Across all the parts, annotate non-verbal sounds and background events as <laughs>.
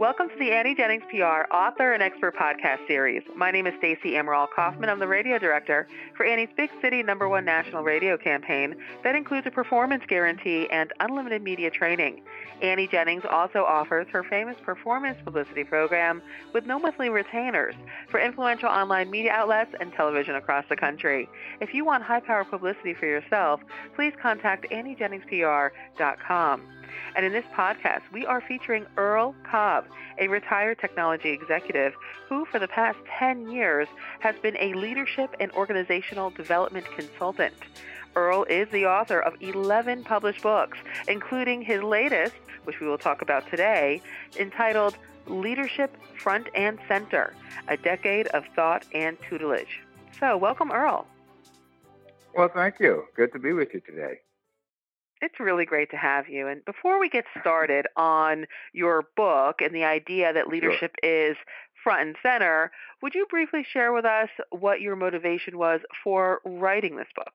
Welcome to the Annie Jennings PR author and expert podcast series. My name is Stacey Amaral Kaufman. I'm the radio director for Annie's Big City number one national radio campaign that includes a performance guarantee and unlimited media training. Annie Jennings also offers her famous performance publicity program with no monthly retainers for influential online media outlets and television across the country. If you want high power publicity for yourself, please contact AnnieJenningsPR.com. And in this podcast, we are featuring Earl Cobb, a retired technology executive who, for the past 10 years, has been a leadership and organizational development consultant. Earl is the author of 11 published books, including his latest, which we will talk about today, entitled Leadership Front and Center A Decade of Thought and Tutelage. So, welcome, Earl. Well, thank you. Good to be with you today. It's really great to have you. And before we get started on your book and the idea that leadership sure. is front and center, would you briefly share with us what your motivation was for writing this book?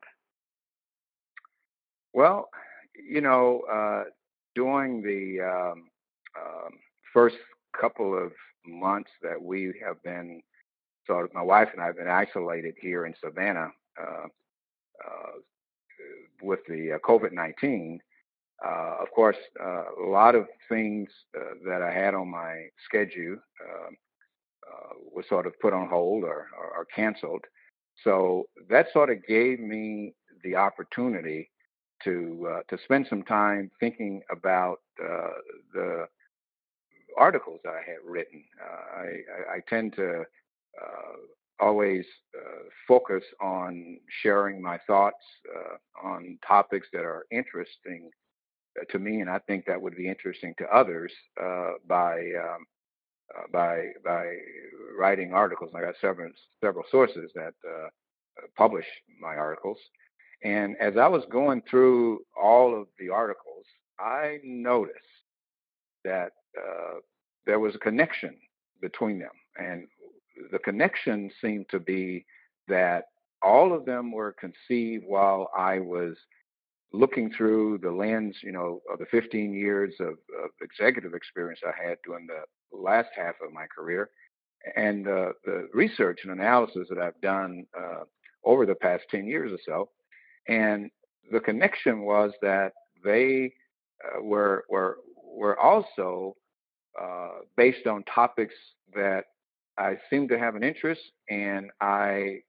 Well, you know, uh, during the um, um, first couple of months that we have been, so my wife and I have been isolated here in Savannah. Uh, uh, with the uh, COVID 19, uh, of course, uh, a lot of things uh, that I had on my schedule um, uh, was sort of put on hold or, or, or, canceled. So that sort of gave me the opportunity to uh, to spend some time thinking about the articles that I had written. I, I, I, tend to always uh, focus on sharing my thoughts uh, on topics that are interesting uh, to me, and I think that would be interesting to others uh, by um, uh, by by writing articles. I got several several sources that uh, publish my articles, and as I was going through all of the articles, I noticed that there was a connection between them, and the connection seemed to be that all of them were conceived while I was looking through the lens, you know, of the 15 years of, of executive experience I had during the last half of my career, and uh, the research and analysis that I've done uh, over the past 10 years or so. And the connection was that they uh, were were were also uh, based on topics that I seemed to have an interest and I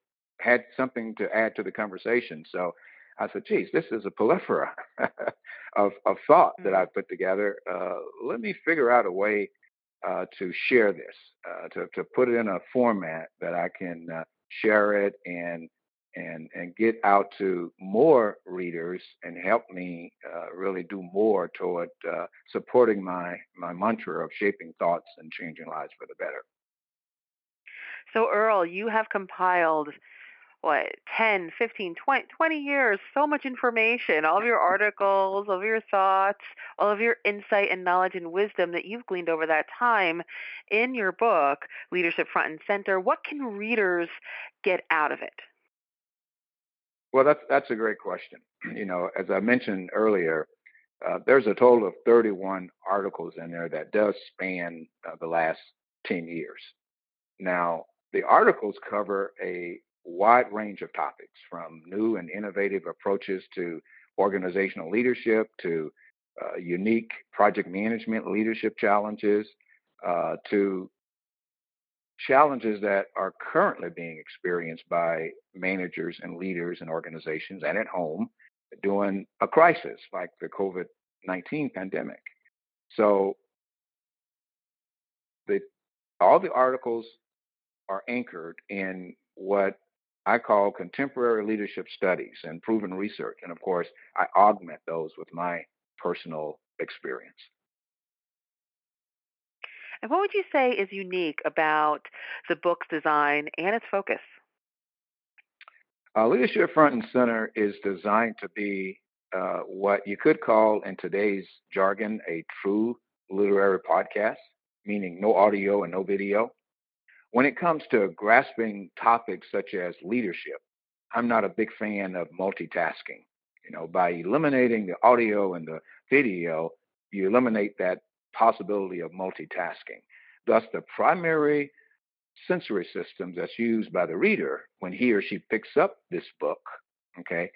had something to add to the conversation. So I said, geez, this is a plethora <laughs> of, of thought that mm-hmm. I've put together. Uh, let me figure out a way uh, to share this, uh, to, to put it in a format that I can uh, share it and and and get out to more readers and help me uh, really do more toward uh, supporting my my mantra of shaping thoughts and changing lives for the better. So, Earl, you have compiled what 10 15 20, 20 years so much information all of your articles all of your thoughts all of your insight and knowledge and wisdom that you've gleaned over that time in your book leadership front and center. What can readers get out of it? Well that's that's a great question. <clears throat> You know as i mentioned earlier uh, there's a total of 31 articles in there that does span uh, the last 10 years. Now the articles cover a wide range of topics from new and innovative approaches to organizational leadership to uh, unique project management leadership challenges uh, to challenges that are currently being experienced by managers and leaders and organizations and at home during a crisis like the COVID 19 pandemic. So, the, all the articles are anchored in what I call contemporary leadership studies and proven research. And of course, I augment those with my personal experience. And what would you say is unique about the book's design and its focus? Uh, Leadership Front and Center is designed to be uh, what you could call, in today's jargon, a true literary podcast, meaning no audio and no video. When it comes to grasping topics such as leadership, I'm not a big fan of multitasking. You know, by eliminating the audio and the video, you eliminate that possibility of multitasking. Thus, the primary sensory system that's used by the reader when he or she picks up this book, okay,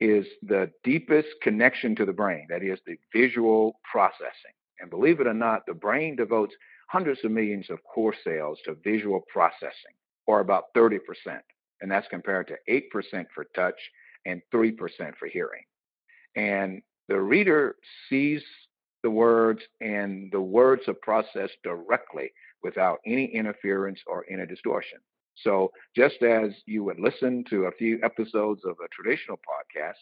is the deepest connection to the brain. That is the visual processing. And believe it or not, the brain devotes hundreds of millions of core cells to visual processing, or about 30%. And that's compared to 8% for touch and 3% for hearing. And the reader sees the words, and the words are processed directly without any interference or any distortion. So, just as you would listen to a few episodes of a traditional podcast,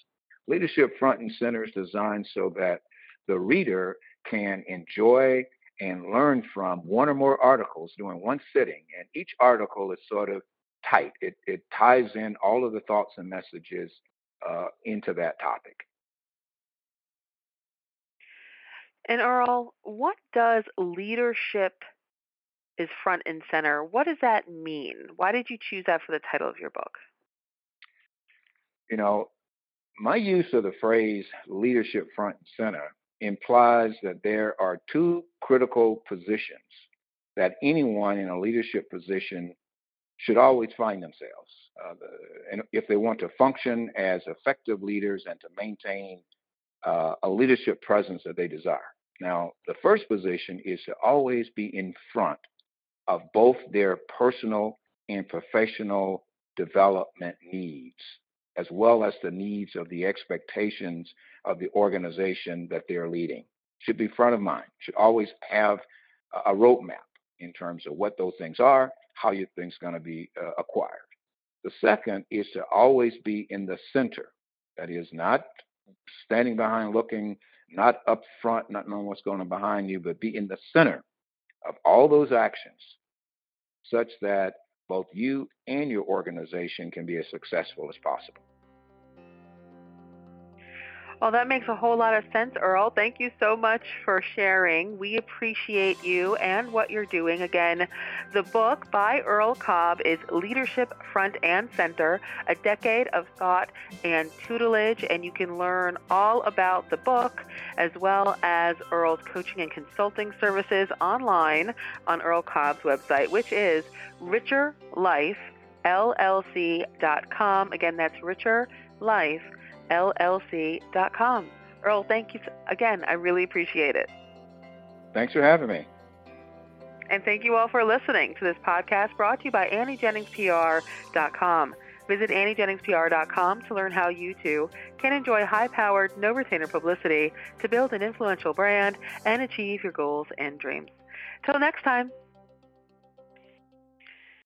Leadership Front and Center is designed so that the reader can enjoy and learn from one or more articles during one sitting. And each article is sort of tight, it, it ties in all of the thoughts and messages uh, into that topic. And Earl, what does leadership is front and center? What does that mean? Why did you choose that for the title of your book? You know, my use of the phrase leadership front and center implies that there are two critical positions that anyone in a leadership position should always find themselves. Uh, and if they want to function as effective leaders and to maintain uh, a leadership presence that they desire. Now, the first position is to always be in front of both their personal and professional development needs, as well as the needs of the expectations of the organization that they're leading. Should be front of mind, should always have a roadmap in terms of what those things are, how your thing's going to be uh, acquired. The second is to always be in the center. That is not standing behind looking, not up front, not knowing what's going on behind you, but be in the center of all those actions such that both you and your organization can be as successful as possible. Well, that makes a whole lot of sense, Earl. Thank you so much for sharing. We appreciate you and what you're doing. Again, the book by Earl Cobb is Leadership Front and Center A Decade of Thought and Tutelage. And you can learn all about the book as well as Earl's coaching and consulting services online on Earl Cobb's website, which is richerlifellc.com. Again, that's richerlife llc.com. Earl, thank you again. I really appreciate it. Thanks for having me. And thank you all for listening to this podcast brought to you by AnnieJenningsPR.com. Visit AnnieJenningsPR.com to learn how you too can enjoy high powered, no retainer publicity to build an influential brand and achieve your goals and dreams. Till next time.